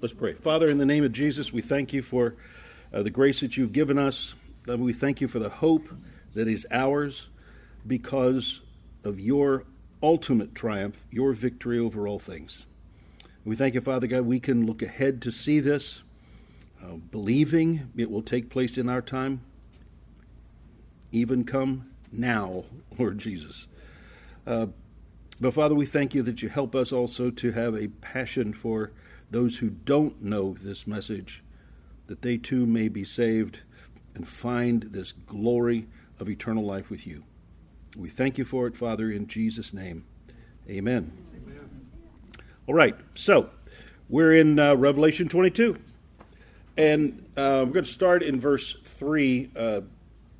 Let's pray. Father, in the name of Jesus, we thank you for uh, the grace that you've given us. we thank you for the hope that is ours because of your ultimate triumph, your victory over all things. We thank you, Father God, we can look ahead to see this, uh, believing it will take place in our time, even come now, Lord Jesus. Uh, but Father, we thank you that you help us also to have a passion for those who don't know this message, that they too may be saved and find this glory of eternal life with you. We thank you for it, Father, in Jesus' name. Amen. Amen. All right, so we're in uh, Revelation 22. And uh, we're going to start in verse 3 uh,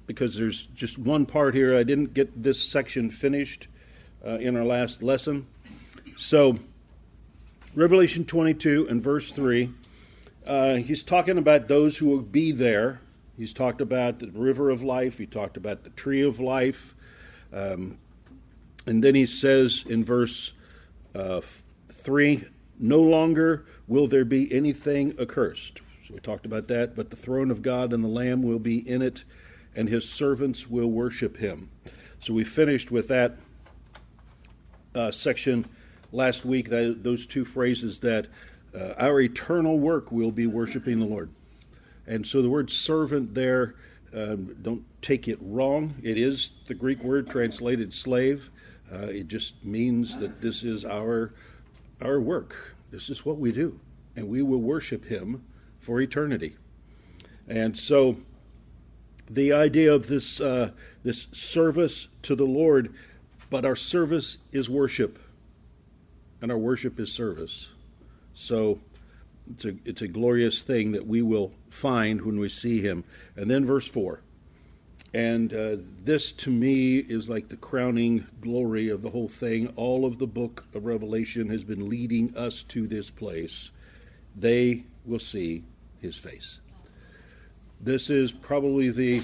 because there's just one part here. I didn't get this section finished uh, in our last lesson. So, Revelation 22 and verse 3, uh, he's talking about those who will be there. He's talked about the river of life, he talked about the tree of life. Um, and then he says in verse uh, 3 no longer will there be anything accursed. So we talked about that, but the throne of God and the Lamb will be in it, and his servants will worship him. So we finished with that uh, section last week, that, those two phrases that uh, our eternal work will be worshiping the Lord. And so the word servant there, um, don't take it wrong. It is the Greek word translated slave. Uh, it just means that this is our our work. This is what we do, and we will worship Him for eternity. And so, the idea of this uh, this service to the Lord but our service is worship, and our worship is service. So it's a, it's a glorious thing that we will find when we see him. And then verse 4. And uh, this to me is like the crowning glory of the whole thing. All of the book of Revelation has been leading us to this place. They will see his face. This is probably the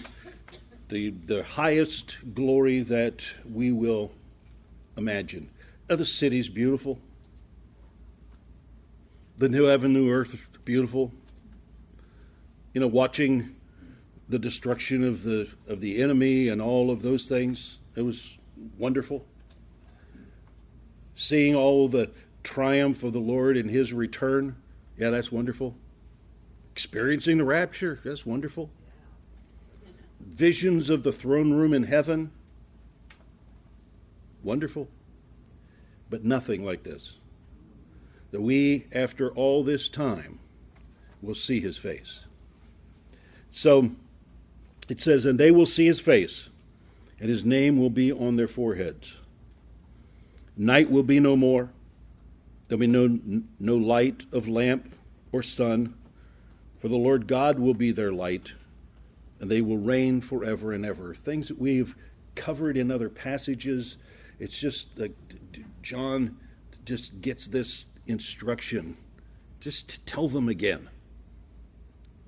the, the highest glory that we will imagine. Are the cities beautiful? The new heaven, new earth, beautiful. You know, watching the destruction of the of the enemy and all of those things, it was wonderful. Seeing all the triumph of the Lord in His return, yeah, that's wonderful. Experiencing the rapture, that's wonderful visions of the throne room in heaven. Wonderful. But nothing like this. That we, after all this time, will see his face. So it says, And they will see his face, and his name will be on their foreheads. Night will be no more. There'll be no, no light of lamp or sun, for the Lord God will be their light and they will reign forever and ever. Things that we've covered in other passages. It's just like John just gets this instruction. Just to tell them again.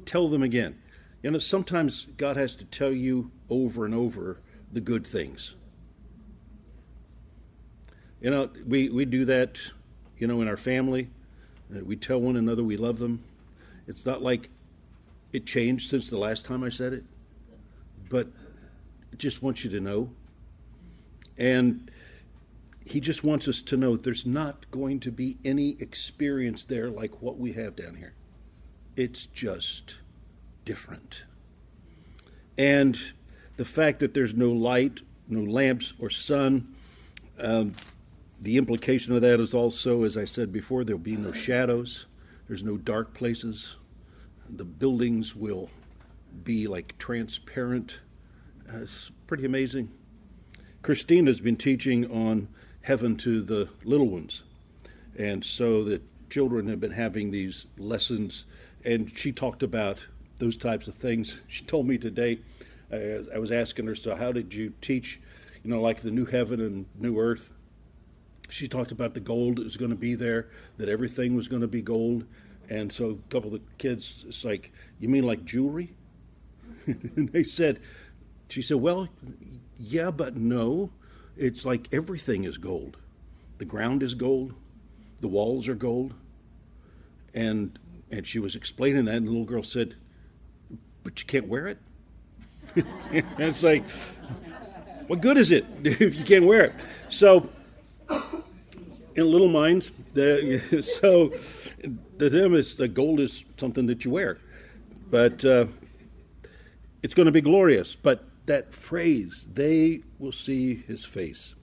Tell them again. You know, sometimes God has to tell you over and over the good things. You know, we, we do that, you know, in our family. Uh, we tell one another we love them. It's not like it changed since the last time I said it, but I just want you to know. And he just wants us to know there's not going to be any experience there like what we have down here. It's just different. And the fact that there's no light, no lamps or sun, um, the implication of that is also, as I said before, there'll be no shadows, there's no dark places, the buildings will be like transparent. Uh, it's pretty amazing. Christina's been teaching on heaven to the little ones. And so the children have been having these lessons, and she talked about those types of things. She told me today, uh, I was asking her, So, how did you teach, you know, like the new heaven and new earth? She talked about the gold that was going to be there, that everything was going to be gold. And so a couple of the kids, it's like, you mean like jewelry? and they said, she said, well, yeah, but no. It's like everything is gold. The ground is gold. The walls are gold. And And she was explaining that, and the little girl said, But you can't wear it? and it's like, what good is it if you can't wear it? So, in little minds, the, so to them, it's the gold is something that you wear, but uh, it's going to be glorious. But that phrase, "they will see His face,"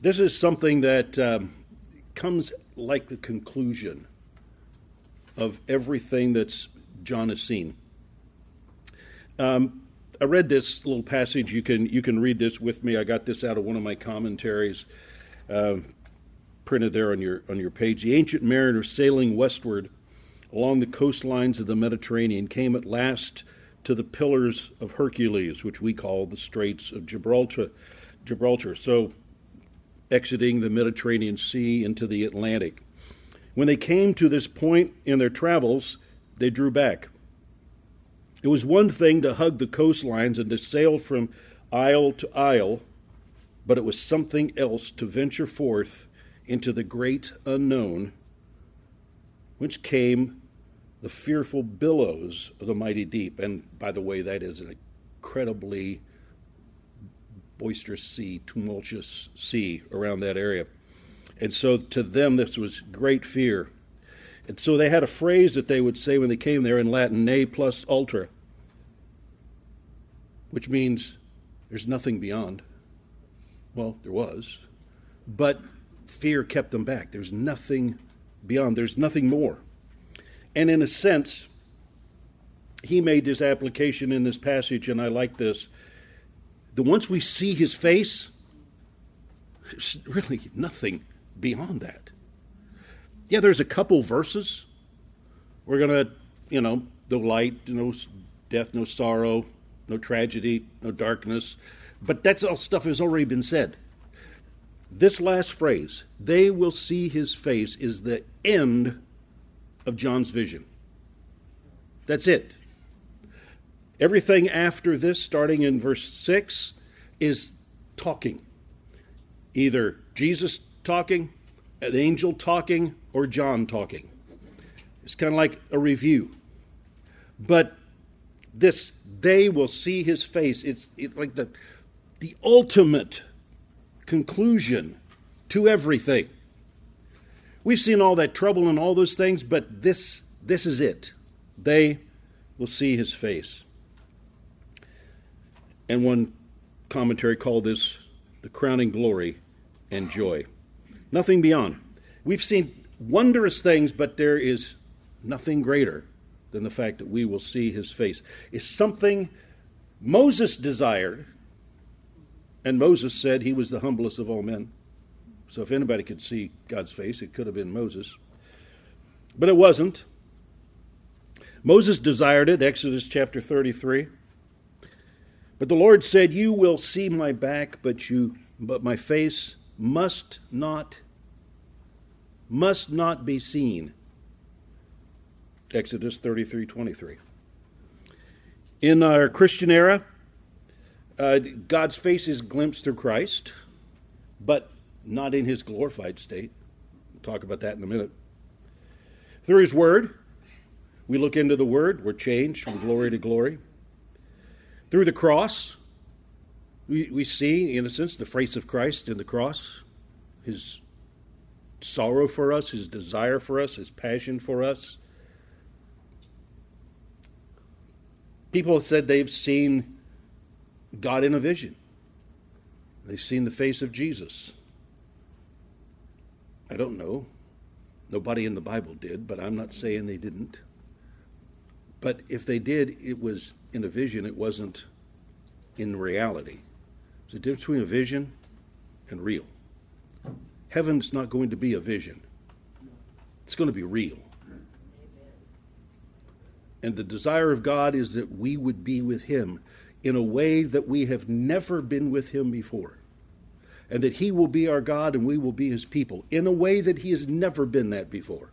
this is something that um, comes like the conclusion of everything that John has seen. Um, I read this little passage. You can you can read this with me. I got this out of one of my commentaries, uh, printed there on your on your page. The ancient mariner sailing westward along the coastlines of the Mediterranean came at last to the Pillars of Hercules, which we call the Straits of Gibraltar. Gibraltar. So, exiting the Mediterranean Sea into the Atlantic. When they came to this point in their travels, they drew back. It was one thing to hug the coastlines and to sail from isle to isle, but it was something else to venture forth into the great unknown, which came the fearful billows of the mighty deep. And by the way, that is an incredibly boisterous sea, tumultuous sea around that area. And so to them, this was great fear. And so they had a phrase that they would say when they came there in Latin, ne plus ultra, which means there's nothing beyond. Well, there was, but fear kept them back. There's nothing beyond, there's nothing more. And in a sense, he made this application in this passage, and I like this. The once we see his face, there's really nothing beyond that. Yeah, there's a couple verses. We're going to, you know, no light, no death, no sorrow, no tragedy, no darkness. But that's all stuff has already been said. This last phrase, they will see his face, is the end of John's vision. That's it. Everything after this, starting in verse 6, is talking. Either Jesus talking, an angel talking, or John talking. It's kind of like a review. But this, they will see his face. It's, it's like the, the ultimate conclusion to everything. We've seen all that trouble and all those things, but this, this is it. They will see his face. And one commentary called this the crowning glory and joy. Nothing beyond. We've seen wondrous things, but there is nothing greater than the fact that we will see his face. Is something Moses desired, and Moses said he was the humblest of all men. So if anybody could see God's face, it could have been Moses. But it wasn't. Moses desired it, Exodus chapter 33. But the Lord said, "You will see my back, but you but my face must not must not be seen. Exodus 33 23. In our Christian era, uh, God's face is glimpsed through Christ, but not in his glorified state. We'll talk about that in a minute. Through his word, we look into the word, we're changed from glory to glory. Through the cross, we, we see, in a sense, the face of Christ in the cross, his sorrow for us, his desire for us, his passion for us. People have said they've seen God in a vision. They've seen the face of Jesus. I don't know. Nobody in the Bible did, but I'm not saying they didn't. But if they did, it was in a vision, it wasn't in reality. There's a difference between a vision and real. Heaven's not going to be a vision, it's going to be real. And the desire of God is that we would be with Him in a way that we have never been with Him before. And that He will be our God and we will be His people in a way that He has never been that before.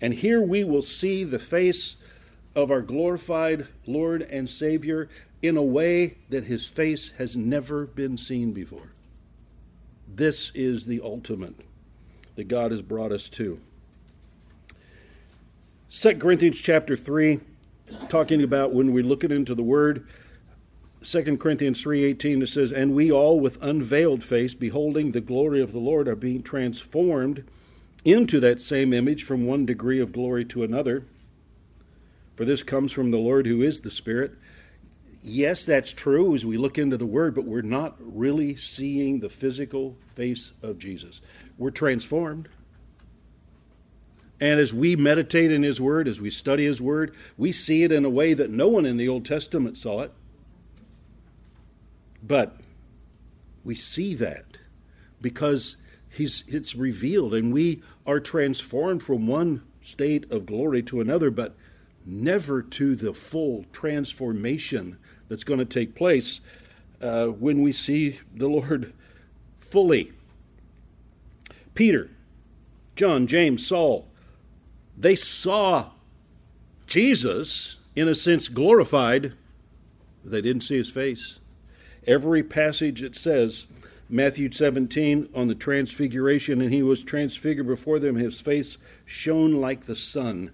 And here we will see the face of our glorified Lord and Savior in a way that His face has never been seen before. This is the ultimate. that God has brought us to. 2 Corinthians chapter 3, talking about when we're looking into the Word, 2 Corinthians 3:18 it says, "And we all with unveiled face beholding the glory of the Lord are being transformed into that same image from one degree of glory to another. For this comes from the Lord who is the Spirit." Yes, that's true as we look into the Word, but we're not really seeing the physical face of Jesus. We're transformed. And as we meditate in His Word, as we study His Word, we see it in a way that no one in the Old Testament saw it. But we see that because he's, it's revealed, and we are transformed from one state of glory to another, but never to the full transformation that's going to take place uh, when we see the Lord fully. Peter, John, James, Saul, they saw Jesus, in a sense, glorified, but they didn't see his face. Every passage it says, Matthew 17 on the transfiguration, and he was transfigured before them, his face shone like the sun.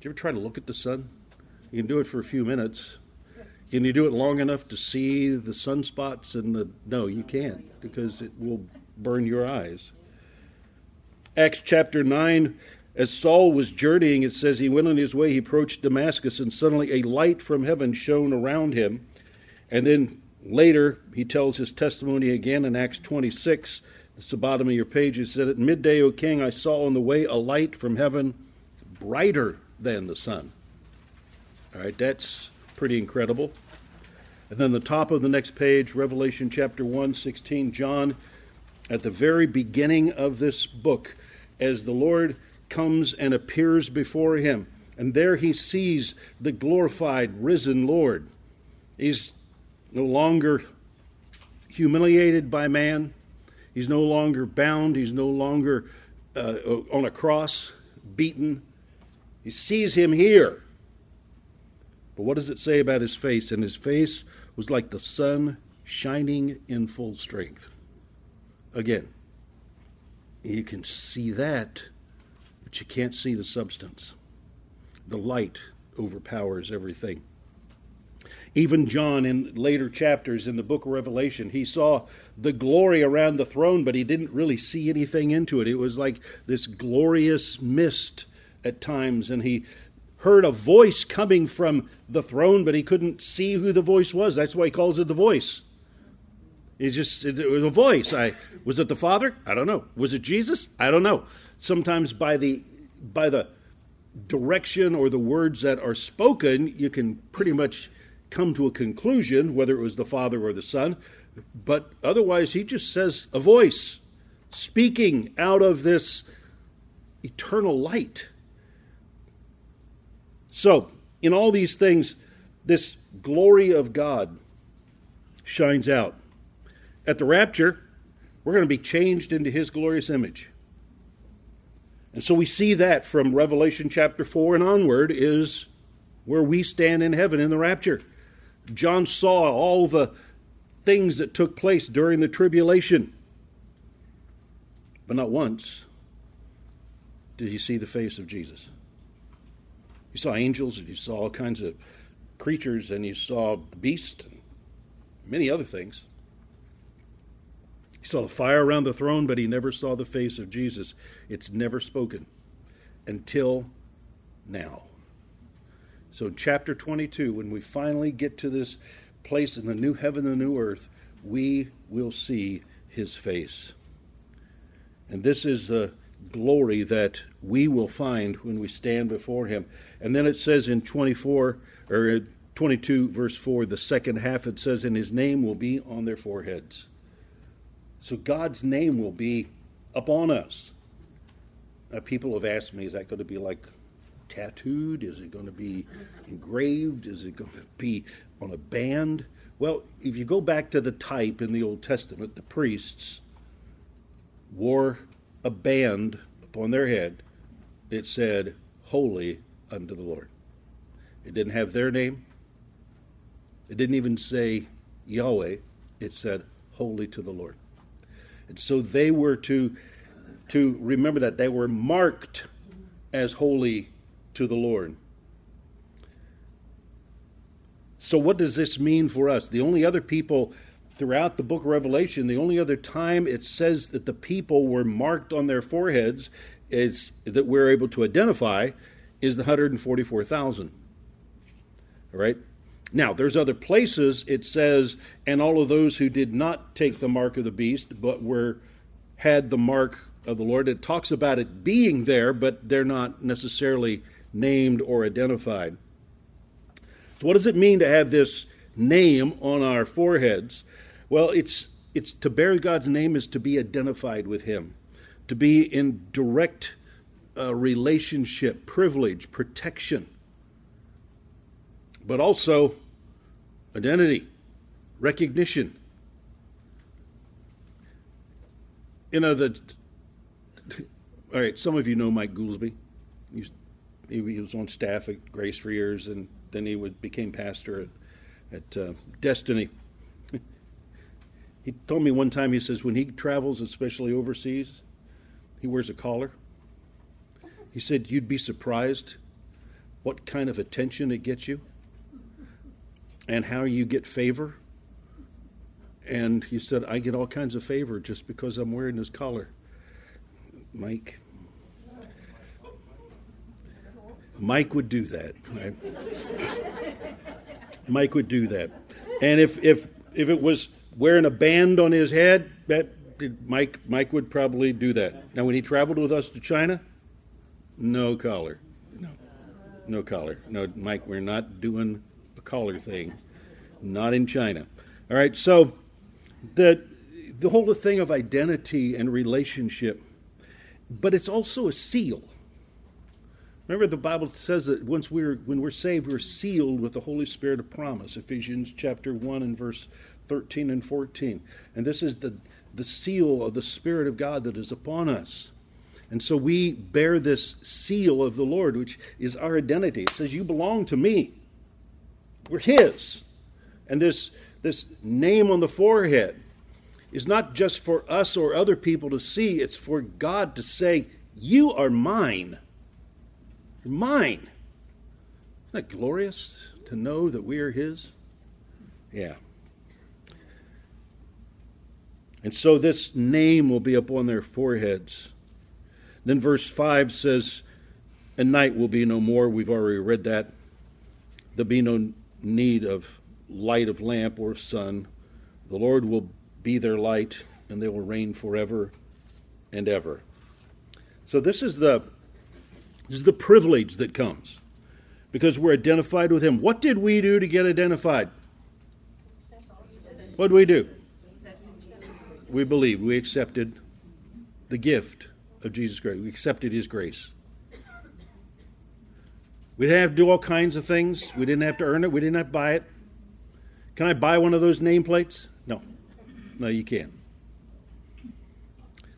Do you ever try to look at the sun? You can do it for a few minutes. Can you do it long enough to see the sunspots and the. No, you can't, because it will burn your eyes. Acts chapter 9, as Saul was journeying, it says he went on his way, he approached Damascus, and suddenly a light from heaven shone around him. And then later, he tells his testimony again in Acts 26. It's the bottom of your page. He said, At midday, O king, I saw on the way a light from heaven brighter than the sun. All right, that's pretty incredible. And then the top of the next page, Revelation chapter 1, 16, John, at the very beginning of this book, as the Lord comes and appears before him. And there he sees the glorified, risen Lord. He's no longer humiliated by man. He's no longer bound. He's no longer uh, on a cross, beaten. He sees him here. But what does it say about his face? And his face was like the sun shining in full strength. Again, you can see that, but you can't see the substance. The light overpowers everything. Even John, in later chapters in the book of Revelation, he saw the glory around the throne, but he didn't really see anything into it. It was like this glorious mist at times, and he heard a voice coming from the throne, but he couldn't see who the voice was. That's why he calls it the voice. It just it was a voice. I was it the Father? I don't know. Was it Jesus? I don't know. Sometimes by the by the direction or the words that are spoken, you can pretty much come to a conclusion whether it was the Father or the Son. But otherwise, he just says a voice speaking out of this eternal light. So, in all these things, this glory of God shines out. At the rapture, we're going to be changed into his glorious image. And so we see that from Revelation chapter 4 and onward is where we stand in heaven in the rapture. John saw all the things that took place during the tribulation, but not once did he see the face of Jesus. He saw angels, and he saw all kinds of creatures, and he saw the beast, and many other things. He saw the fire around the throne, but he never saw the face of Jesus. It's never spoken until now. So, in chapter 22, when we finally get to this place in the new heaven and the new earth, we will see his face. And this is the glory that we will find when we stand before him. And then it says in 24 or 22 verse 4 the second half it says and his name will be on their foreheads. So God's name will be upon us. Now, people have asked me, is that going to be like tattooed? Is it going to be engraved? Is it going to be on a band? Well, if you go back to the type in the Old Testament, the priests wore a band upon their head. It said, Holy unto the Lord. It didn't have their name. It didn't even say Yahweh. It said, Holy to the Lord. And so they were to, to remember that they were marked as holy to the Lord. So, what does this mean for us? The only other people throughout the book of Revelation, the only other time it says that the people were marked on their foreheads is that we're able to identify is the 144,000. All right? Now, there's other places it says, and all of those who did not take the mark of the beast, but were had the mark of the Lord. It talks about it being there, but they're not necessarily named or identified. So, what does it mean to have this name on our foreheads? Well, it's it's to bear God's name is to be identified with Him, to be in direct uh, relationship, privilege, protection but also identity, recognition. You know, the, all right, some of you know Mike Goolsby. He was on staff at Grace for years, and then he would, became pastor at, at uh, Destiny. he told me one time, he says, when he travels, especially overseas, he wears a collar. He said, You'd be surprised what kind of attention it gets you and how you get favor. And he said, I get all kinds of favor just because I'm wearing this collar. Mike. Mike would do that. Right? Mike would do that. And if, if, if it was wearing a band on his head, that Mike, Mike would probably do that. Now, when he traveled with us to China, no collar. No, no collar. No, Mike, we're not doing a collar thing, not in China. All right, so the the whole thing of identity and relationship, but it's also a seal. Remember, the Bible says that once we're when we're saved, we're sealed with the Holy Spirit of promise. Ephesians chapter one and verse thirteen and fourteen, and this is the the seal of the Spirit of God that is upon us. And so we bear this seal of the Lord, which is our identity. It says, You belong to me. We're His. And this, this name on the forehead is not just for us or other people to see, it's for God to say, You are mine. You're mine. Isn't that glorious to know that we are His? Yeah. And so this name will be upon their foreheads. Then verse 5 says, And night will be no more. We've already read that. There'll be no need of light of lamp or of sun. The Lord will be their light, and they will reign forever and ever. So this is the this is the privilege that comes because we're identified with Him. What did we do to get identified? What did we do? We believed. We accepted the gift of Jesus Christ. We accepted His grace. We didn't have to do all kinds of things. We didn't have to earn it. We didn't have to buy it. Can I buy one of those nameplates? No. No, you can't.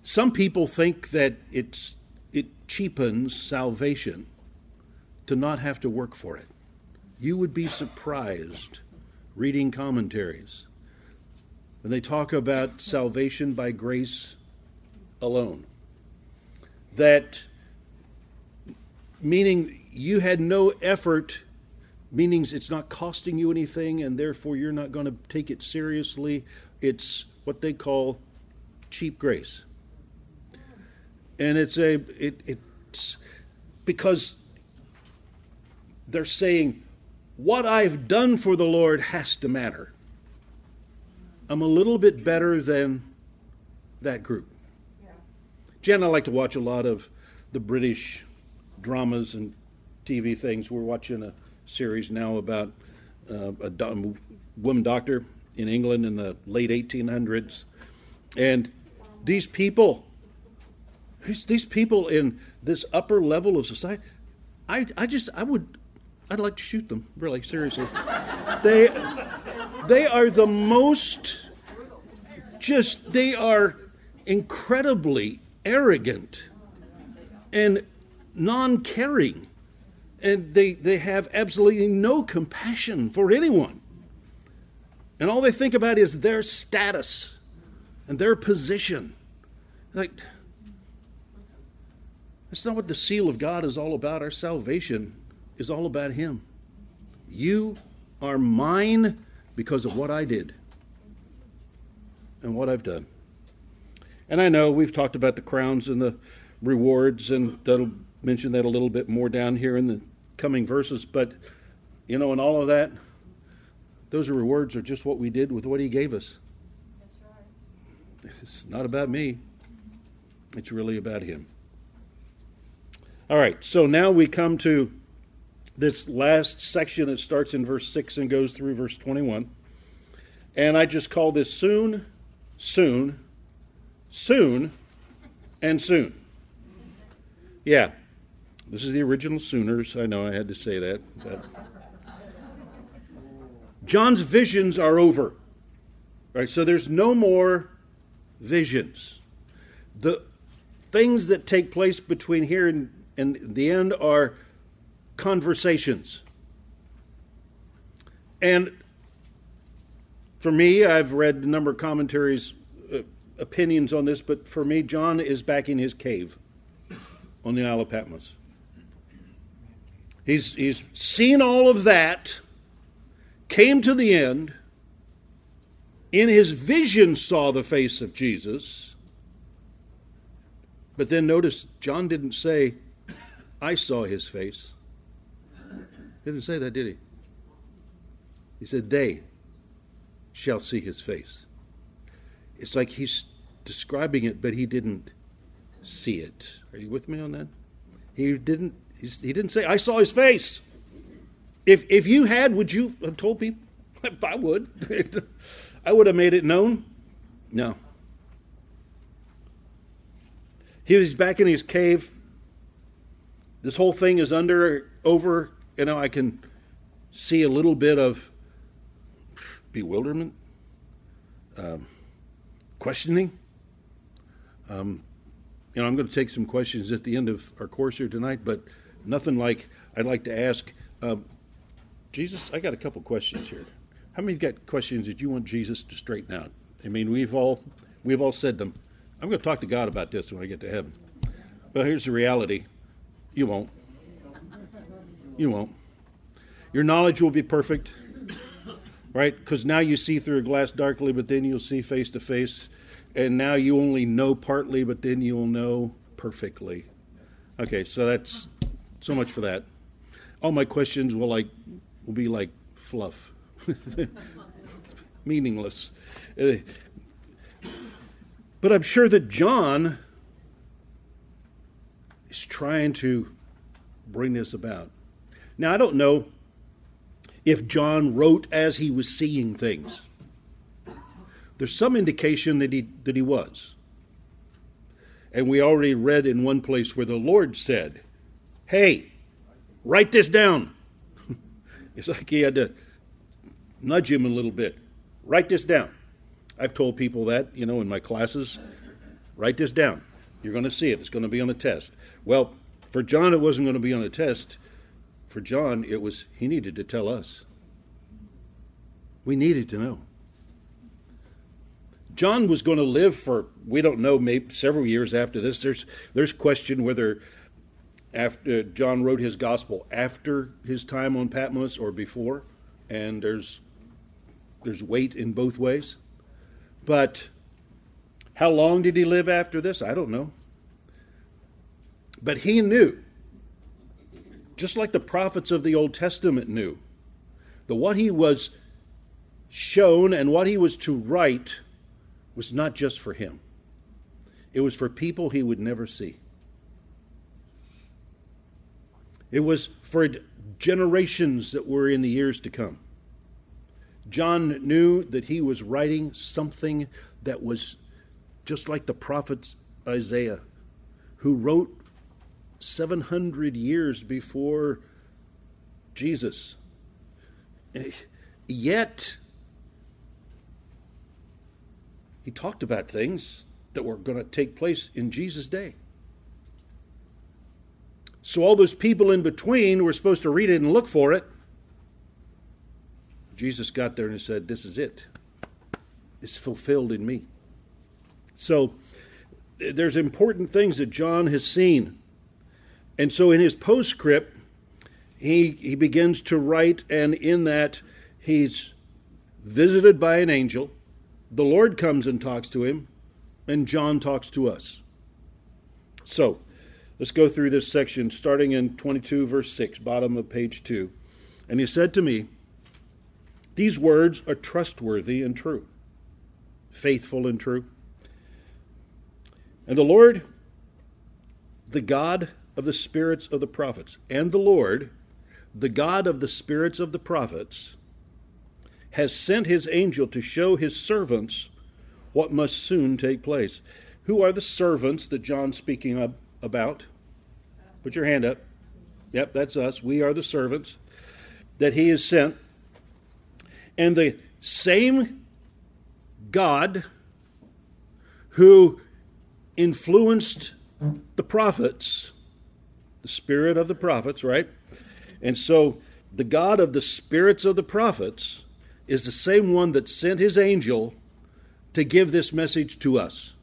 Some people think that it's, it cheapens salvation to not have to work for it. You would be surprised reading commentaries when they talk about salvation by grace alone. That meaning you had no effort, meaning it's not costing you anything, and therefore you're not going to take it seriously. It's what they call cheap grace. And it's a it, it's because they're saying what I've done for the Lord has to matter. I'm a little bit better than that group. Yeah. Jen, I like to watch a lot of the British dramas and TV things. We're watching a series now about uh, a do- woman doctor in England in the late 1800s, and these people, these people in this upper level of society, I, I just, I would, I'd like to shoot them. Really, seriously, they, they are the most, just they are incredibly arrogant and non-caring and they, they have absolutely no compassion for anyone. And all they think about is their status and their position. Like, that's not what the seal of God is all about. Our salvation is all about Him. You are mine because of what I did and what I've done. And I know we've talked about the crowns and the rewards, and that'll mention that a little bit more down here in the coming verses. But, you know, in all of that, those rewards are just what we did with what He gave us. Right. It's not about me, it's really about Him. All right, so now we come to this last section. that starts in verse 6 and goes through verse 21. And I just call this soon, soon, soon, and soon. Yeah, this is the original Sooners. I know I had to say that. But. John's visions are over. Right? So there's no more visions. The things that take place between here and and the end are conversations. And for me, I've read a number of commentaries, uh, opinions on this, but for me, John is back in his cave on the Isle of Patmos. He's, he's seen all of that, came to the end, in his vision saw the face of Jesus. But then notice, John didn't say, I saw his face. Didn't say that, did he? He said, They shall see his face. It's like he's describing it, but he didn't see it. Are you with me on that? He didn't. He didn't say, "I saw his face." If if you had, would you have told people? I would. I would have made it known. No. He was back in his cave this whole thing is under over you know i can see a little bit of bewilderment um, questioning. Um, you know i'm going to take some questions at the end of our course here tonight but nothing like i'd like to ask um, jesus i got a couple questions here. How many got questions that you want jesus to straighten out? I mean we've all we've all said them. I'm going to talk to god about this when i get to heaven. But here's the reality you won't. You won't. Your knowledge will be perfect, right? Because now you see through a glass darkly, but then you'll see face to face. And now you only know partly, but then you'll know perfectly. Okay, so that's so much for that. All my questions will like will be like fluff, meaningless. Uh, but I'm sure that John is trying to bring this about. Now, I don't know if John wrote as he was seeing things. There's some indication that he, that he was. And we already read in one place where the Lord said, Hey, write this down. it's like he had to nudge him a little bit. Write this down. I've told people that, you know, in my classes. Write this down. You're going to see it. It's going to be on a test. Well, for John, it wasn't going to be on a test. For John, it was, he needed to tell us. We needed to know. John was going to live for, we don't know, maybe several years after this. There's, there's question whether after uh, John wrote his gospel after his time on Patmos or before, and there's there's weight in both ways. But how long did he live after this? I don't know. But he knew, just like the prophets of the Old Testament knew, that what he was shown and what he was to write was not just for him, it was for people he would never see. It was for generations that were in the years to come. John knew that he was writing something that was just like the prophet Isaiah, who wrote 700 years before Jesus. Yet, he talked about things that were going to take place in Jesus' day. So, all those people in between were supposed to read it and look for it. Jesus got there and he said, This is it. It's fulfilled in me. So, there's important things that John has seen. And so in his postscript, he, he begins to write, and in that, he's visited by an angel. The Lord comes and talks to him, and John talks to us. So, let's go through this section starting in 22, verse 6, bottom of page 2. And he said to me, These words are trustworthy and true, faithful and true. And the Lord, the God of the spirits of the prophets, and the Lord, the God of the spirits of the prophets, has sent his angel to show his servants what must soon take place. Who are the servants that John's speaking about? Put your hand up. Yep, that's us. We are the servants that he has sent. And the same God who influenced the prophets, the spirit of the prophets, right? And so the God of the spirits of the prophets is the same one that sent his angel to give this message to us.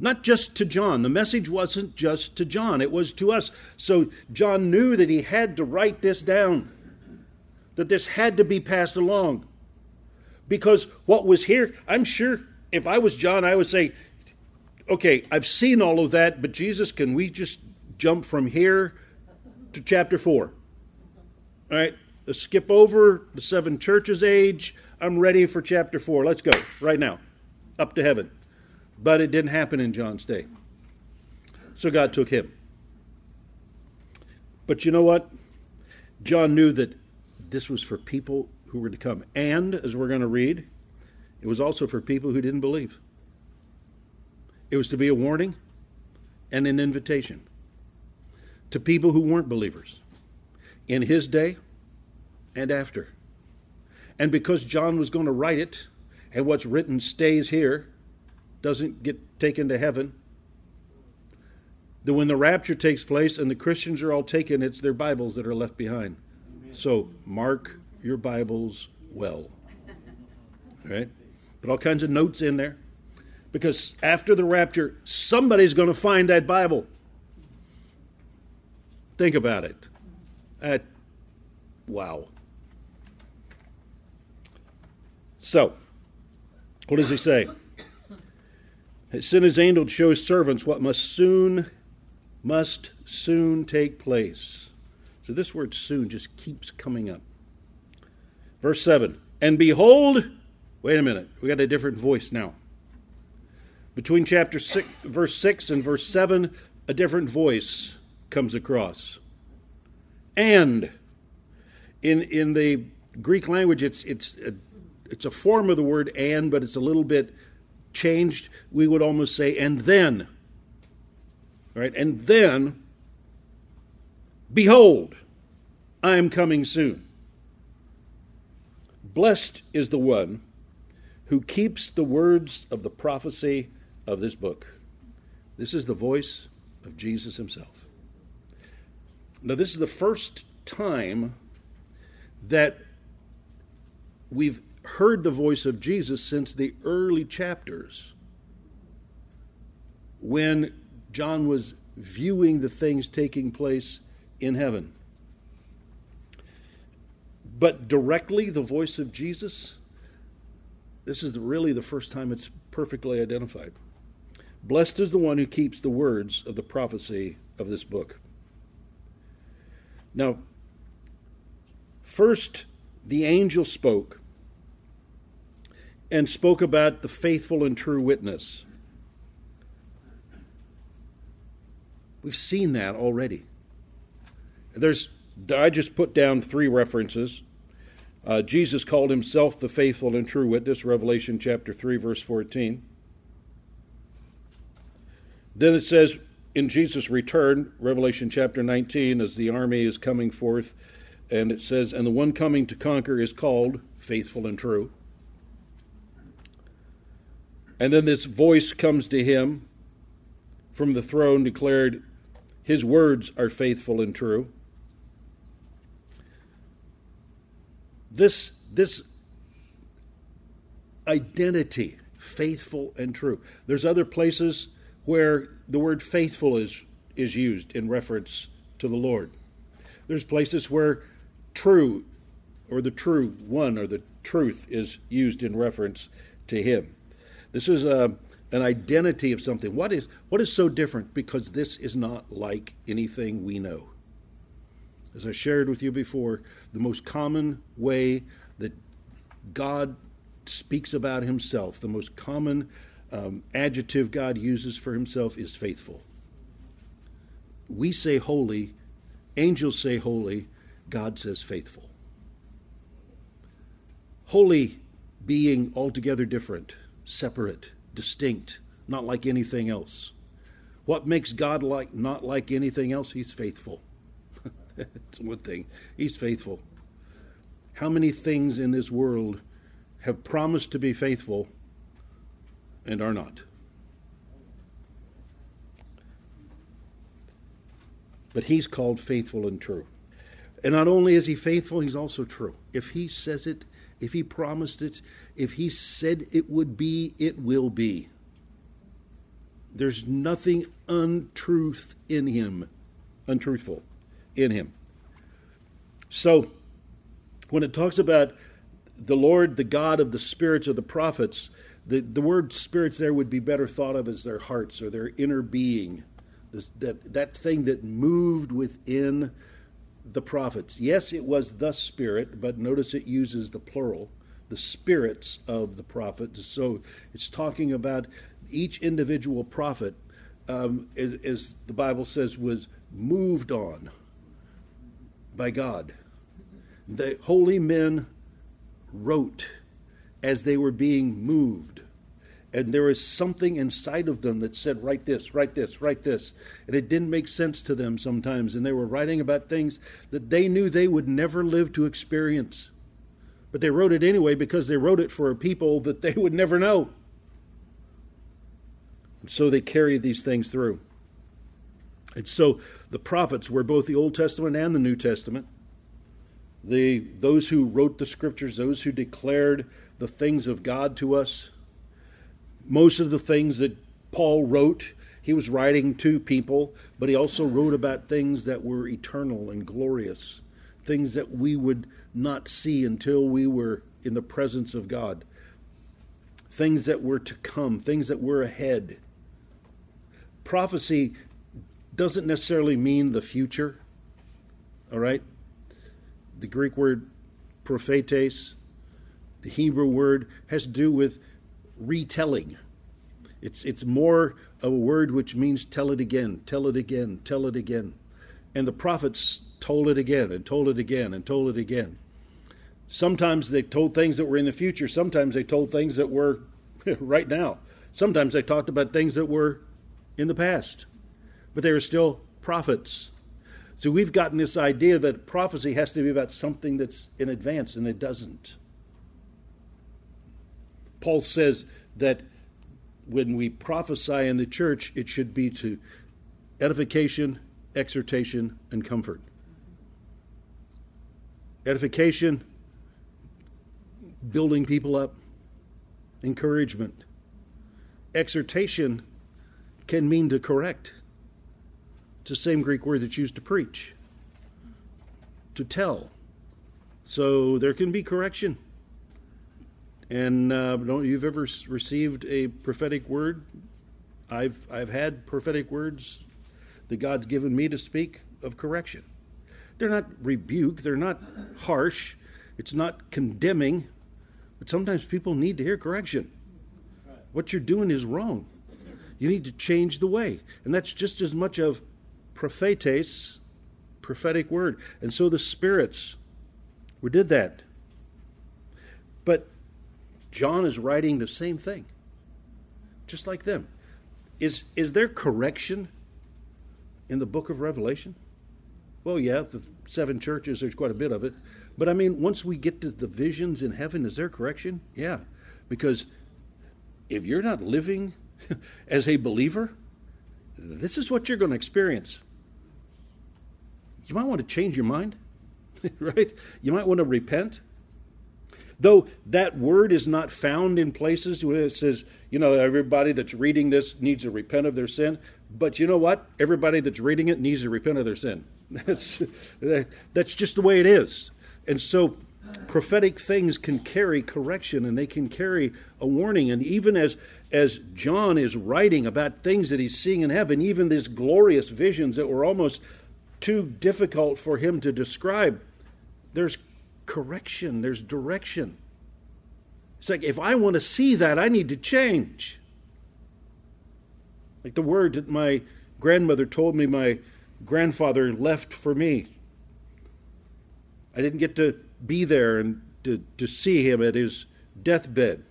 Not just to John. The message wasn't just to John, it was to us. So John knew that he had to write this down, that this had to be passed along. Because what was here, I'm sure if I was John, I would say, okay, I've seen all of that, but Jesus, can we just jump from here to chapter 4? All right, let's skip over the seven churches age. I'm ready for chapter 4. Let's go right now, up to heaven. But it didn't happen in John's day. So God took him. But you know what? John knew that this was for people who were to come. And, as we're going to read, it was also for people who didn't believe. It was to be a warning and an invitation to people who weren't believers in his day and after. And because John was going to write it, and what's written stays here, doesn't get taken to heaven, that when the rapture takes place and the Christians are all taken, it's their Bibles that are left behind. So mark your Bibles well. All right? Put all kinds of notes in there. Because after the rapture, somebody's going to find that Bible. Think about it. At, wow. So, what does he say? He sent his angel to show his servants what must soon, must soon take place. So this word soon just keeps coming up. Verse 7 And behold, wait a minute, we got a different voice now. Between chapter 6, verse 6 and verse 7, a different voice comes across. And in, in the Greek language, it's, it's, a, it's a form of the word and, but it's a little bit changed. We would almost say, and then. Right? And then, behold, I am coming soon. Blessed is the one who keeps the words of the prophecy of this book. This is the voice of Jesus himself. Now, this is the first time that we've heard the voice of Jesus since the early chapters when John was viewing the things taking place in heaven. But directly, the voice of Jesus, this is really the first time it's perfectly identified. Blessed is the one who keeps the words of the prophecy of this book. Now, first, the angel spoke and spoke about the faithful and true witness. We've seen that already. There's, I just put down three references. Uh, Jesus called himself the faithful and true witness, Revelation chapter 3, verse 14. Then it says, in Jesus' return, Revelation chapter 19, as the army is coming forth, and it says, And the one coming to conquer is called faithful and true. And then this voice comes to him from the throne, declared, His words are faithful and true. This, this identity, faithful and true. There's other places where the word faithful is, is used in reference to the Lord. There's places where true or the true one or the truth is used in reference to him. This is a, an identity of something. What is, what is so different? Because this is not like anything we know. As I shared with you before, the most common way that God speaks about himself, the most common um, adjective God uses for himself is faithful. We say holy, angels say holy, God says faithful. Holy being altogether different, separate, distinct, not like anything else. What makes God like not like anything else? He's faithful. That's one thing. He's faithful. How many things in this world have promised to be faithful and are not? But he's called faithful and true. And not only is he faithful, he's also true. If he says it, if he promised it, if he said it would be, it will be. There's nothing untruth in him, untruthful in him. So, when it talks about the Lord, the God of the spirits of the prophets, the, the word spirits there would be better thought of as their hearts or their inner being, this, that, that thing that moved within the prophets. Yes, it was the Spirit, but notice it uses the plural, the spirits of the prophets. So it's talking about each individual prophet, um, as, as the Bible says, was moved on by God. The holy men wrote as they were being moved and there was something inside of them that said, write this, write this, write this. And it didn't make sense to them sometimes. And they were writing about things that they knew they would never live to experience. But they wrote it anyway because they wrote it for a people that they would never know. And so they carried these things through. And so the prophets were both the Old Testament and the New Testament. The, those who wrote the scriptures, those who declared the things of God to us, most of the things that Paul wrote, he was writing to people, but he also wrote about things that were eternal and glorious, things that we would not see until we were in the presence of God, things that were to come, things that were ahead. Prophecy doesn't necessarily mean the future, all right? The Greek word prophetes, the Hebrew word, has to do with retelling. It's, it's more of a word which means tell it again, tell it again, tell it again. And the prophets told it again and told it again and told it again. Sometimes they told things that were in the future, sometimes they told things that were right now. Sometimes they talked about things that were in the past, but they were still prophets. So we've gotten this idea that prophecy has to be about something that's in advance, and it doesn't. Paul says that when we prophesy in the church, it should be to edification, exhortation, and comfort. Edification, building people up, encouragement. Exhortation can mean to correct. It's the same Greek word that's used to preach, to tell. So there can be correction. And uh, don't you've ever received a prophetic word? I've I've had prophetic words that God's given me to speak of correction. They're not rebuke. They're not harsh. It's not condemning. But sometimes people need to hear correction. What you're doing is wrong. You need to change the way, and that's just as much of prophetes, prophetic word. And so the spirits, we did that. But John is writing the same thing, just like them. Is, is there correction in the book of Revelation? Well, yeah, the seven churches, there's quite a bit of it. But I mean, once we get to the visions in heaven, is there correction? Yeah. Because if you're not living as a believer, this is what you're going to experience. You might want to change your mind, right? You might want to repent. Though that word is not found in places where it says, you know, everybody that's reading this needs to repent of their sin. But you know what? Everybody that's reading it needs to repent of their sin. That's, that's just the way it is. And so prophetic things can carry correction and they can carry a warning. And even as, as John is writing about things that he's seeing in heaven, even these glorious visions that were almost too difficult for him to describe, there's correction, there's direction. It's like if I want to see that, I need to change. Like the word that my grandmother told me my grandfather left for me. I didn't get to be there and to, to see him at his deathbed.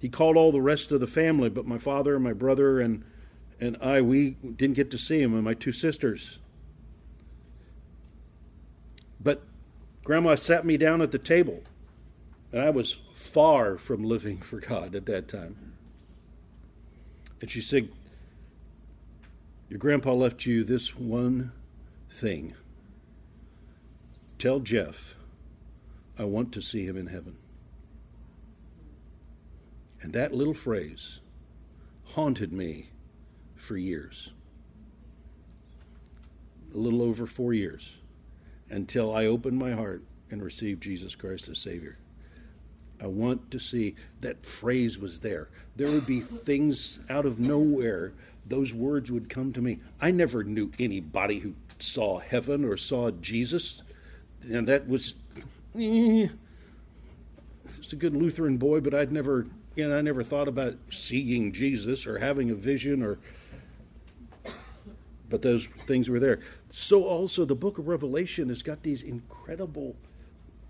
He called all the rest of the family, but my father and my brother and, and I, we didn't get to see him, and my two sisters. But Grandma sat me down at the table, and I was far from living for God at that time. And she said, Your grandpa left you this one thing. Tell Jeff I want to see him in heaven. And that little phrase haunted me for years. A little over four years until I opened my heart and received Jesus Christ as Savior. I want to see that phrase was there. There would be things out of nowhere, those words would come to me. I never knew anybody who saw heaven or saw Jesus. And that was, eh, it's a good Lutheran boy, but I'd never, you know, I never thought about seeing Jesus or having a vision or but those things were there. So also the book of Revelation has got these incredible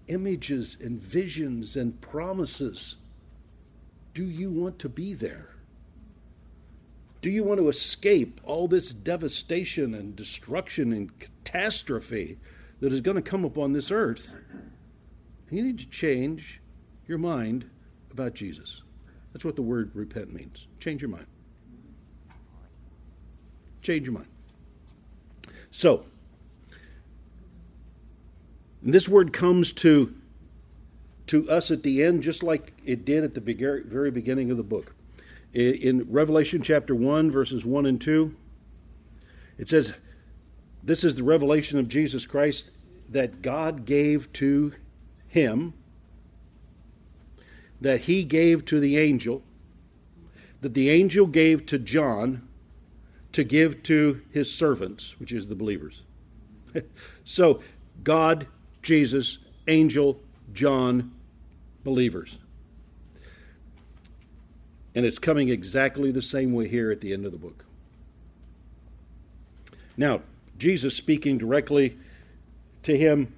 images and visions and promises. Do you want to be there? Do you want to escape all this devastation and destruction and catastrophe that is going to come upon this earth? You need to change your mind about Jesus. That's what the word repent means. Change your mind. Change your mind. So, this word comes to, to us at the end just like it did at the very beginning of the book. In Revelation chapter 1, verses 1 and 2, it says, This is the revelation of Jesus Christ that God gave to him, that he gave to the angel, that the angel gave to John, to give to his servants, which is the believers. so, God, Jesus, angel, John, believers. And it's coming exactly the same way here at the end of the book. Now, Jesus speaking directly to him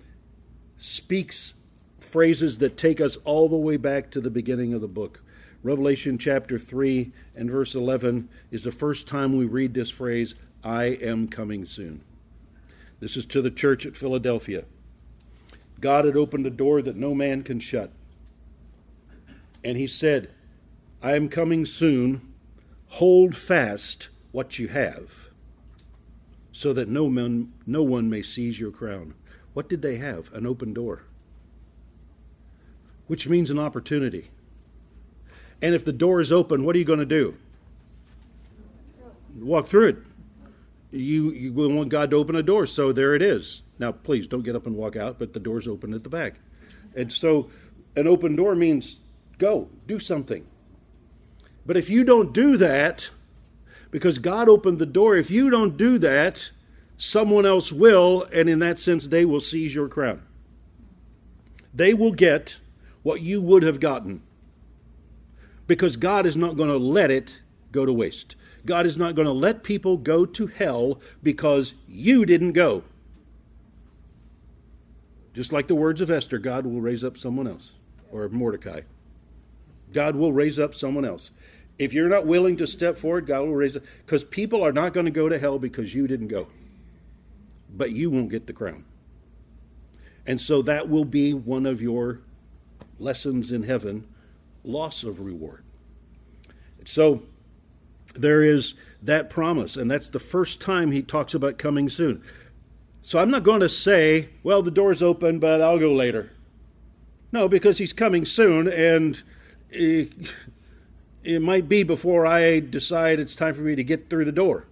speaks phrases that take us all the way back to the beginning of the book. Revelation chapter 3 and verse 11 is the first time we read this phrase, I am coming soon. This is to the church at Philadelphia. God had opened a door that no man can shut. And he said, I am coming soon. Hold fast what you have, so that no, man, no one may seize your crown. What did they have? An open door, which means an opportunity. And if the door is open, what are you going to do? Walk through it. You, you want God to open a door, so there it is. Now, please don't get up and walk out, but the door's open at the back. And so an open door means go, do something. But if you don't do that, because God opened the door, if you don't do that, someone else will, and in that sense, they will seize your crown. They will get what you would have gotten because God is not going to let it go to waste. God is not going to let people go to hell because you didn't go. Just like the words of Esther, God will raise up someone else, or Mordecai. God will raise up someone else. If you're not willing to step forward, God will raise up. Because people are not going to go to hell because you didn't go. But you won't get the crown. And so that will be one of your lessons in heaven loss of reward. So there is that promise, and that's the first time he talks about coming soon. So I'm not going to say, well, the door's open, but I'll go later. No, because he's coming soon, and it, it might be before I decide it's time for me to get through the door.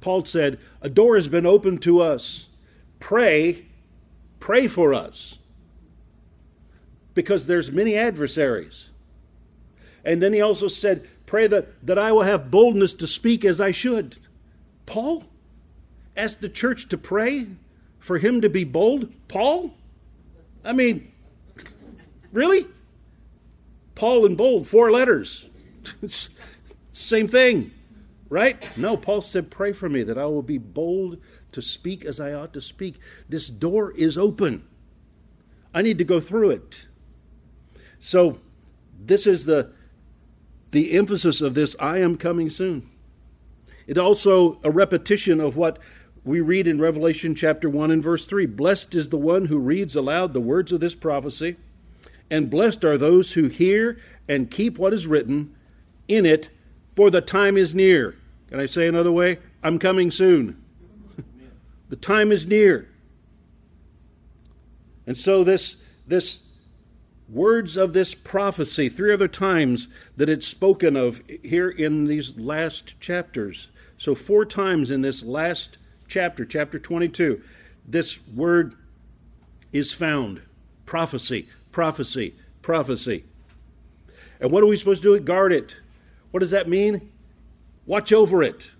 Paul said, A door has been opened to us. Pray, pray for us. Because there's many adversaries. And then he also said, Pray that, that I will have boldness to speak as I should. Paul asked the church to pray for him to be bold? Paul? I mean, really? Paul and bold, four letters. Same thing, right? No, Paul said, Pray for me that I will be bold to speak as I ought to speak. This door is open. I need to go through it. So, this is the, the emphasis of this I am coming soon. It also a repetition of what we read in Revelation chapter 1 and verse 3 Blessed is the one who reads aloud the words of this prophecy, and blessed are those who hear and keep what is written in it, for the time is near. Can I say another way? I'm coming soon. the time is near. And so this this words of this prophecy, three other times that it's spoken of here in these last chapters. So four times in this last chapter, chapter 22, this word is found prophecy, prophecy, prophecy. And what are we supposed to do? Guard it. What does that mean? Watch over it.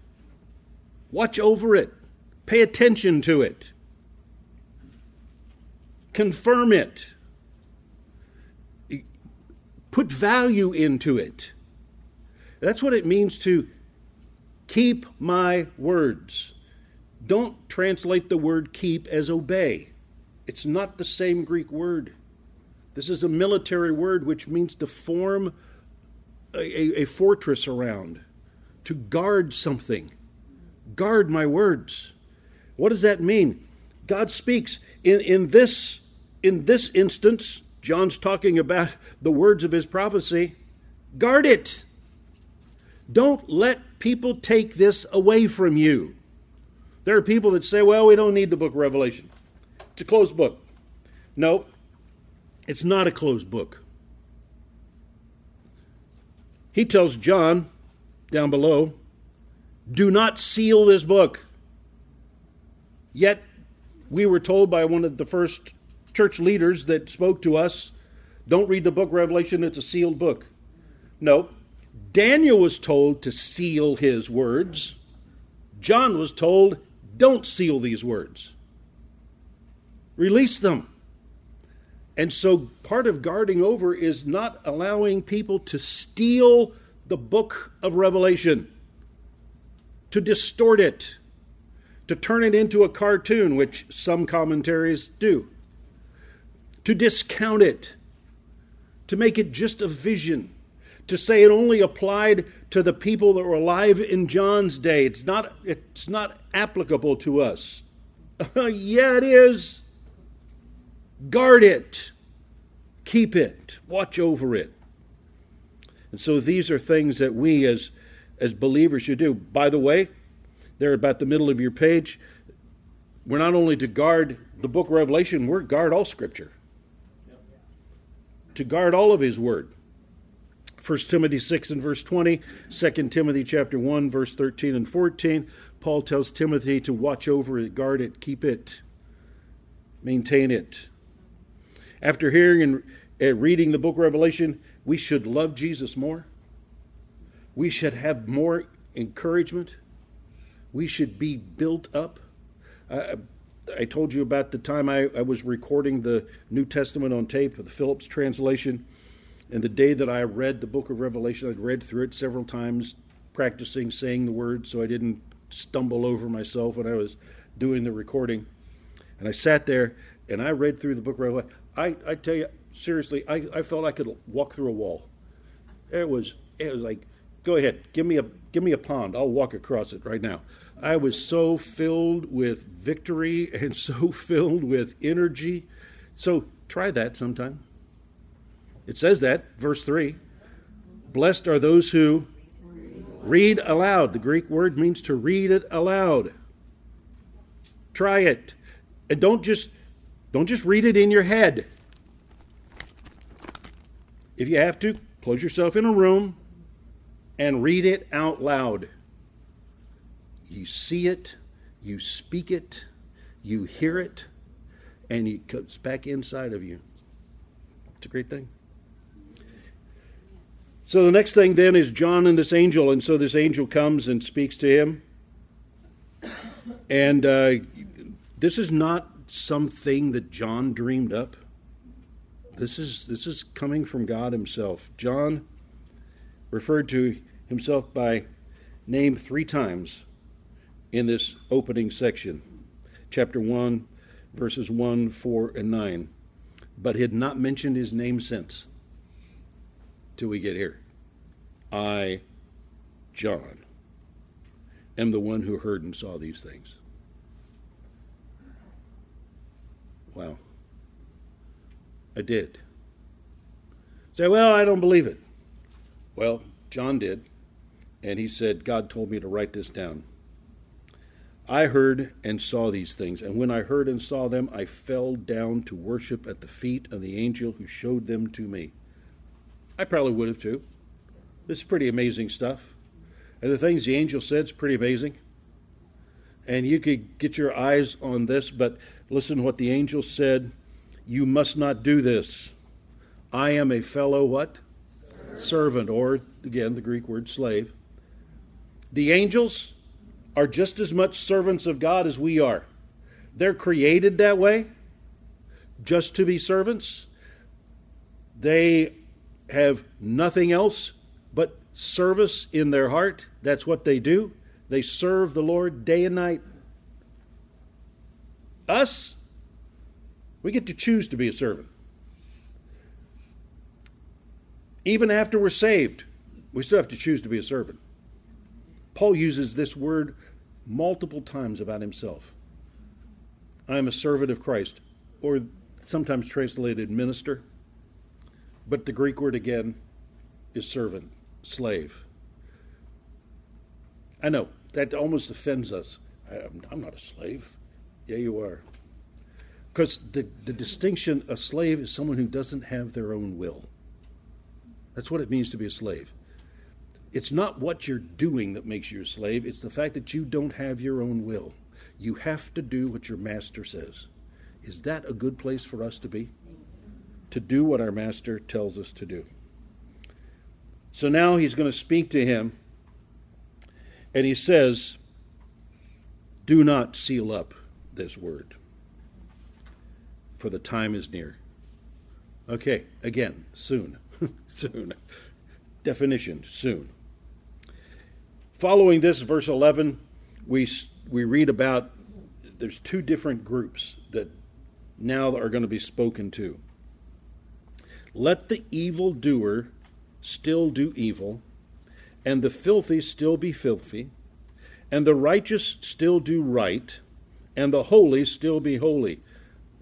Watch over it. Pay attention to it. Confirm it. Put value into it. That's what it means to keep my words. Don't translate the word keep as obey. It's not the same Greek word. This is a military word which means to form a, a, a fortress around, to guard something. Guard my words. What does that mean? God speaks. In, in, this, in this instance, John's talking about the words of his prophecy. Guard it. Don't let people take this away from you. There are people that say, well, we don't need the book of Revelation. It's a closed book. No, it's not a closed book. He tells John down below, do not seal this book. Yet, we were told by one of the first church leaders that spoke to us don't read the book Revelation, it's a sealed book. No, Daniel was told to seal his words. John was told don't seal these words, release them. And so part of guarding over is not allowing people to steal the book of Revelation, to distort it, to turn it into a cartoon, which some commentaries do, to discount it, to make it just a vision to say it only applied to the people that were alive in John's day. It's not, it's not applicable to us. yeah, it is. Guard it, keep it, watch over it. And so these are things that we as, as believers should do. By the way, there about the middle of your page, we're not only to guard the book of Revelation, we're guard all Scripture. To guard all of His Word. 1 Timothy 6 and verse 20, 2 Timothy chapter 1 verse 13 and 14, Paul tells Timothy to watch over it, guard it, keep it, maintain it. After hearing and reading the book of Revelation, we should love Jesus more. We should have more encouragement. We should be built up. Uh, I told you about the time I, I was recording the New Testament on tape, the Phillips translation and the day that I read the book of Revelation, I'd read through it several times, practicing saying the words so I didn't stumble over myself when I was doing the recording. And I sat there and I read through the book of Revelation. I, I tell you, seriously, I, I felt I could walk through a wall. It was it was like, go ahead, give me a give me a pond. I'll walk across it right now. I was so filled with victory and so filled with energy. So try that sometime. It says that, verse 3. Blessed are those who read aloud. The Greek word means to read it aloud. Try it. And don't just don't just read it in your head. if you have to, close yourself in a room and read it out loud. You see it, you speak it, you hear it, and it comes back inside of you. It's a great thing. So the next thing then is John and this angel, and so this angel comes and speaks to him. And uh, this is not something that John dreamed up. This is this is coming from God Himself. John referred to himself by name three times in this opening section, chapter one, verses one, four, and nine, but had not mentioned his name since. Till we get here. I, John, am the one who heard and saw these things. Wow. I did. Say, well, I don't believe it. Well, John did, and he said, God told me to write this down. I heard and saw these things, and when I heard and saw them, I fell down to worship at the feet of the angel who showed them to me. I probably would have too. This is pretty amazing stuff. And the things the angel said is pretty amazing. And you could get your eyes on this, but listen to what the angel said. You must not do this. I am a fellow what? Servant, Servant or again the Greek word slave. The angels are just as much servants of God as we are. They're created that way, just to be servants. They have nothing else but service in their heart. That's what they do. They serve the Lord day and night. Us, we get to choose to be a servant. Even after we're saved, we still have to choose to be a servant. Paul uses this word multiple times about himself. I am a servant of Christ, or sometimes translated minister. But the Greek word again is servant, slave. I know, that almost offends us. I'm not a slave. Yeah, you are. Because the, the distinction, a slave is someone who doesn't have their own will. That's what it means to be a slave. It's not what you're doing that makes you a slave, it's the fact that you don't have your own will. You have to do what your master says. Is that a good place for us to be? To do what our master tells us to do. So now he's going to speak to him, and he says, Do not seal up this word, for the time is near. Okay, again, soon. soon. Definition soon. Following this, verse 11, we, we read about there's two different groups that now are going to be spoken to. Let the evil doer still do evil, and the filthy still be filthy, and the righteous still do right, and the holy still be holy.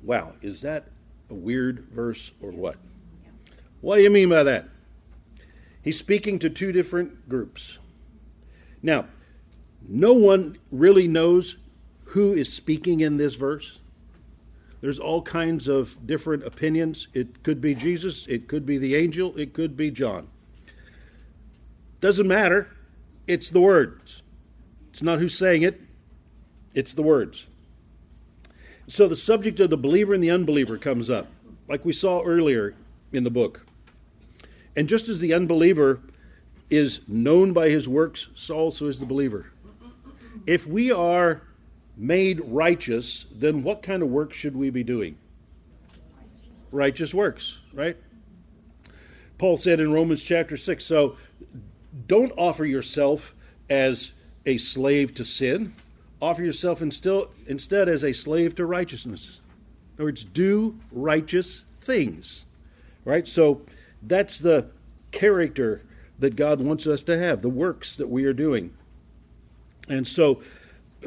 Wow, is that a weird verse or what? What do you mean by that? He's speaking to two different groups. Now, no one really knows who is speaking in this verse. There's all kinds of different opinions. It could be Jesus, it could be the angel, it could be John. Doesn't matter. It's the words. It's not who's saying it, it's the words. So the subject of the believer and the unbeliever comes up, like we saw earlier in the book. And just as the unbeliever is known by his works, so also is the believer. If we are made righteous, then what kind of work should we be doing? Righteous works, right? Paul said in Romans chapter 6 so don't offer yourself as a slave to sin, offer yourself instead as a slave to righteousness. In other words, do righteous things, right? So that's the character that God wants us to have, the works that we are doing. And so,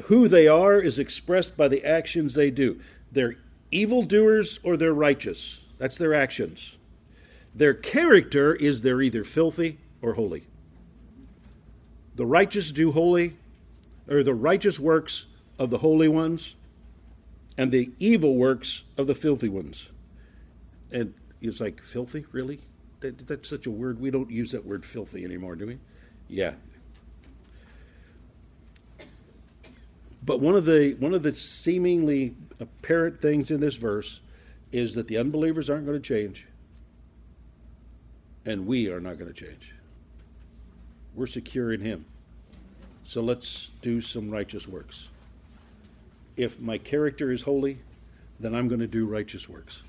who they are is expressed by the actions they do. They're evildoers or they're righteous. That's their actions. Their character is they're either filthy or holy. The righteous do holy, or the righteous works of the holy ones, and the evil works of the filthy ones. And it's like, filthy? Really? That, that's such a word. We don't use that word filthy anymore, do we? Yeah. But one of the one of the seemingly apparent things in this verse is that the unbelievers aren't going to change, and we are not going to change. We're secure in Him. So let's do some righteous works. If my character is holy, then I'm going to do righteous works.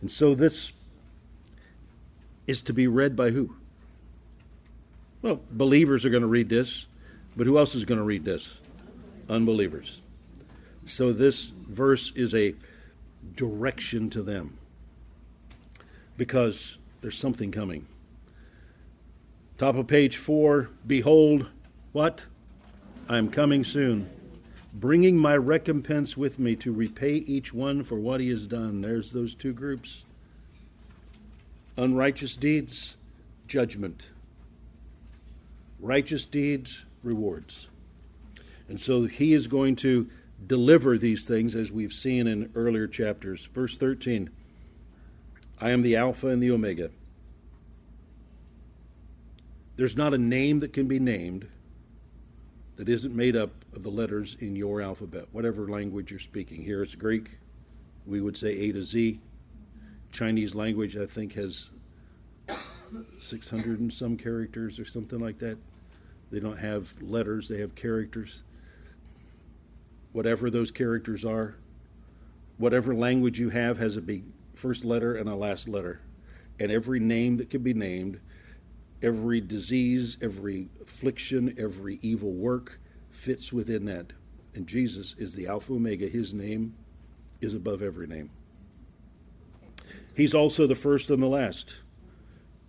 And so this is to be read by who? Well, believers are going to read this, but who else is going to read this? Unbelievers. So this verse is a direction to them because there's something coming. Top of page four Behold, what? I am coming soon, bringing my recompense with me to repay each one for what he has done. There's those two groups unrighteous deeds, judgment. Righteous deeds, rewards. And so he is going to deliver these things as we've seen in earlier chapters. Verse 13 I am the Alpha and the Omega. There's not a name that can be named that isn't made up of the letters in your alphabet, whatever language you're speaking. Here it's Greek. We would say A to Z. Chinese language, I think, has 600 and some characters or something like that. They don't have letters, they have characters. Whatever those characters are, whatever language you have has a big first letter and a last letter. And every name that can be named, every disease, every affliction, every evil work fits within that. And Jesus is the Alpha Omega. His name is above every name. He's also the first and the last.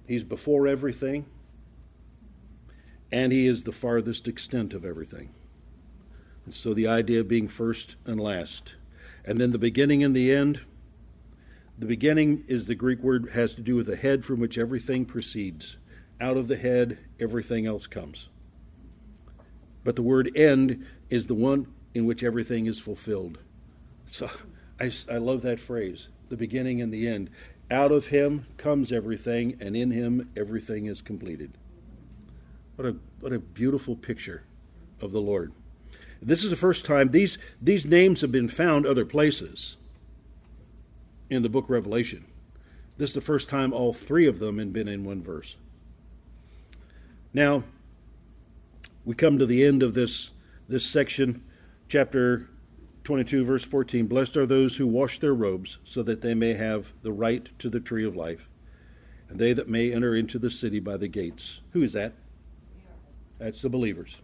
He's before everything, and he is the farthest extent of everything. And so the idea of being first and last. And then the beginning and the end. The beginning is the Greek word has to do with the head from which everything proceeds. Out of the head, everything else comes. But the word end is the one in which everything is fulfilled. So I, I love that phrase the beginning and the end. Out of him comes everything, and in him everything is completed. What a, what a beautiful picture of the Lord. This is the first time these, these names have been found other places in the book Revelation. This is the first time all three of them have been in one verse. Now, we come to the end of this, this section, chapter 22, verse 14 Blessed are those who wash their robes, so that they may have the right to the tree of life, and they that may enter into the city by the gates. Who is that? That's the believers.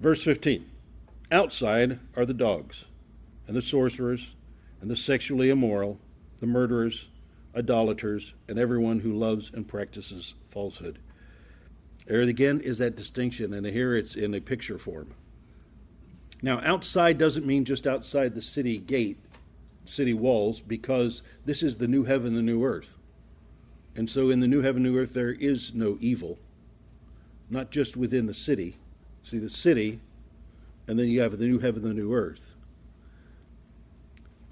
Verse 15 Outside are the dogs, and the sorcerers, and the sexually immoral, the murderers, idolaters, and everyone who loves and practices falsehood. There again is that distinction, and here it's in a picture form. Now, outside doesn't mean just outside the city gate, city walls, because this is the new heaven, the new earth. And so in the new heaven, new earth, there is no evil, not just within the city. See, the city, and then you have the new heaven, the new earth.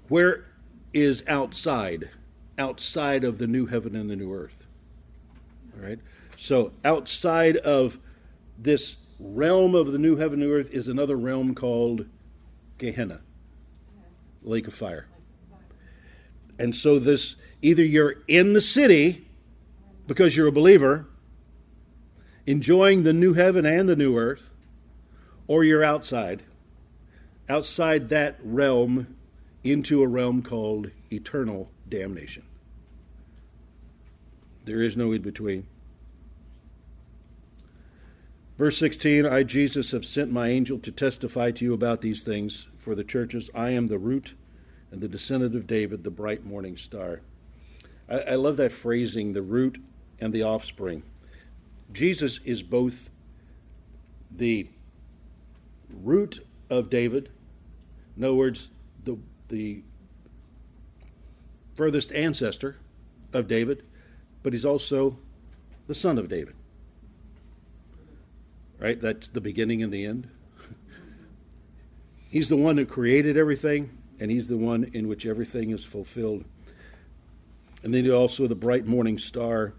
Where is outside? Outside of the new heaven and the new earth. All right? So outside of this realm of the new heaven and earth is another realm called Gehenna, lake of fire. And so this either you're in the city because you're a believer, enjoying the new heaven and the new earth, or you're outside, outside that realm into a realm called eternal damnation. There is no in between. Verse 16 I, Jesus, have sent my angel to testify to you about these things for the churches. I am the root and the descendant of David, the bright morning star. I, I love that phrasing, the root and the offspring. Jesus is both the root of David, in other words, the, the furthest ancestor of David, but he's also the son of David right? That's the beginning and the end. he's the one who created everything, and he's the one in which everything is fulfilled. And then also the bright morning star.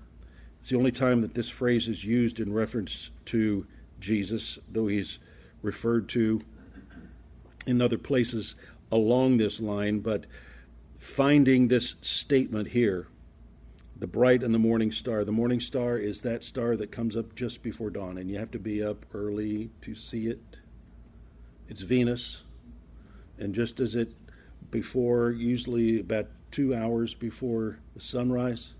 It's the only time that this phrase is used in reference to Jesus, though he's referred to in other places along this line. But finding this statement here the bright and the morning star. The morning star is that star that comes up just before dawn, and you have to be up early to see it. It's Venus, and just as it before, usually about two hours before the sunrise.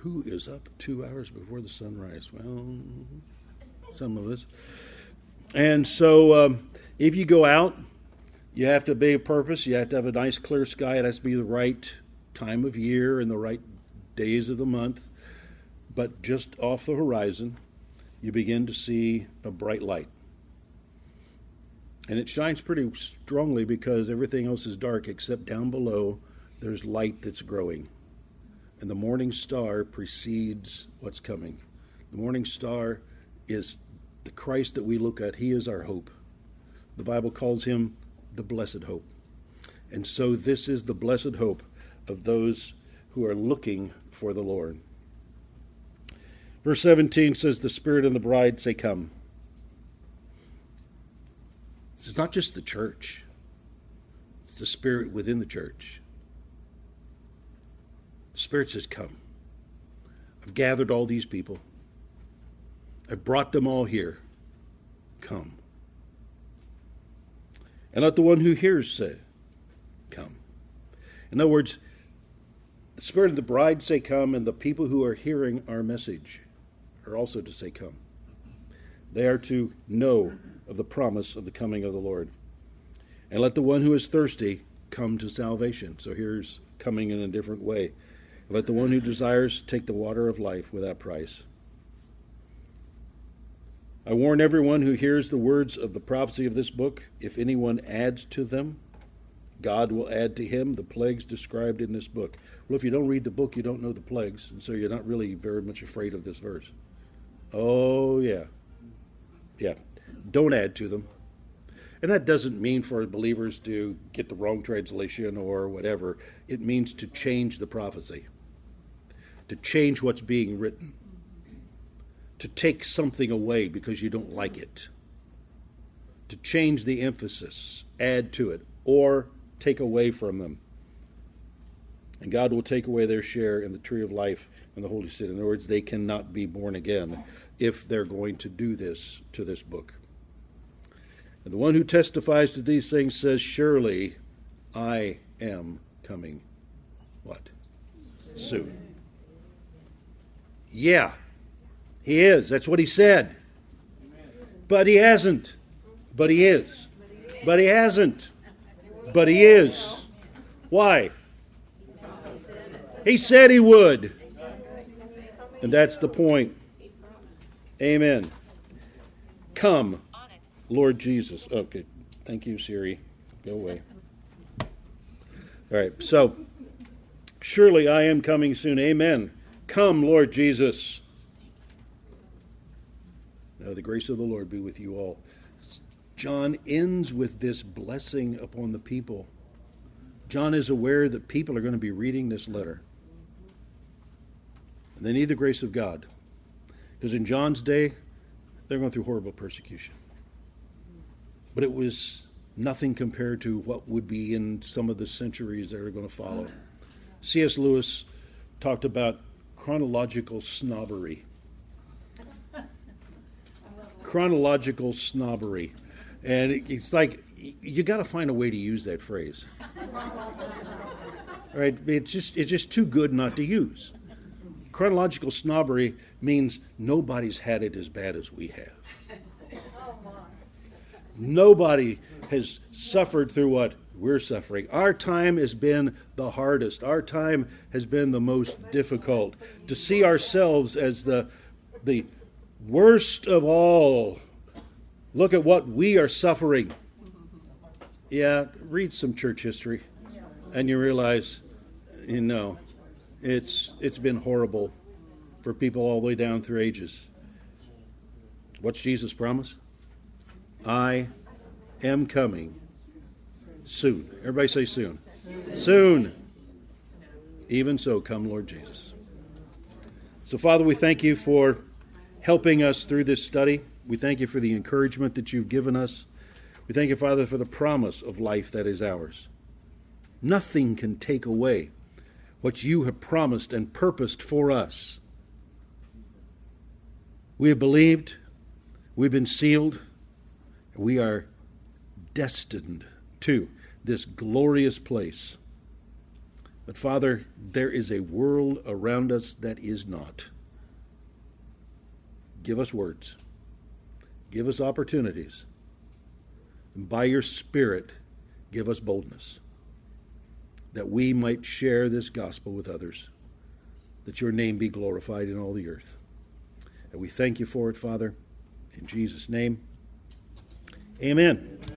Who is up two hours before the sunrise? Well, some of us. And so, um, if you go out, you have to be a purpose. You have to have a nice, clear sky. It has to be the right time of year and the right days of the month, but just off the horizon, you begin to see a bright light. And it shines pretty strongly because everything else is dark except down below there's light that's growing. And the morning star precedes what's coming. The morning star is the Christ that we look at. He is our hope. The Bible calls him the blessed hope. And so this is the blessed hope of those who are looking for the Lord. Verse 17 says, The Spirit and the bride say, Come. This is not just the church, it's the Spirit within the church. The Spirit says, Come. I've gathered all these people, I've brought them all here. Come. And let the one who hears say, Come. In other words, the Spirit of the bride say, Come, and the people who are hearing our message are also to say, Come. They are to know of the promise of the coming of the Lord. And let the one who is thirsty come to salvation. So here's coming in a different way. Let the one who desires take the water of life without price. I warn everyone who hears the words of the prophecy of this book if anyone adds to them, God will add to him the plagues described in this book. Well, if you don't read the book, you don't know the plagues, and so you're not really very much afraid of this verse. Oh, yeah. Yeah. Don't add to them. And that doesn't mean for believers to get the wrong translation or whatever. It means to change the prophecy, to change what's being written, to take something away because you don't like it, to change the emphasis, add to it, or take away from them. And God will take away their share in the tree of life and the holy city. In other words, they cannot be born again if they're going to do this to this book. And the one who testifies to these things says, Surely I am coming. What? Soon. Yeah, he is. That's what he said. But he hasn't. But he is. But he hasn't. But he is. Why? He said he would. And that's the point. Amen. Come, Lord Jesus. Oh, okay. Thank you, Siri. Go away. All right. So, surely I am coming soon. Amen. Come, Lord Jesus. Now, the grace of the Lord be with you all. John ends with this blessing upon the people. John is aware that people are going to be reading this letter. And they need the grace of God. Because in John's day, they're going through horrible persecution. But it was nothing compared to what would be in some of the centuries that are going to follow. C.S. Lewis talked about chronological snobbery. chronological snobbery. And it's like you got to find a way to use that phrase. right? It's just it's just too good not to use. Chronological snobbery means nobody's had it as bad as we have. Nobody has suffered through what we're suffering. Our time has been the hardest. Our time has been the most difficult. To see ourselves as the the worst of all Look at what we are suffering. Yeah, read some church history, and you realize, you know, it's it's been horrible for people all the way down through ages. What's Jesus' promise? I am coming soon. Everybody say soon. Soon. Even so, come, Lord Jesus. So, Father, we thank you for helping us through this study. We thank you for the encouragement that you've given us. We thank you, Father, for the promise of life that is ours. Nothing can take away what you have promised and purposed for us. We have believed, we've been sealed, we are destined to this glorious place. But Father, there is a world around us that is not. Give us words, give us opportunities. And by your Spirit, give us boldness that we might share this gospel with others, that your name be glorified in all the earth. And we thank you for it, Father. In Jesus' name, amen.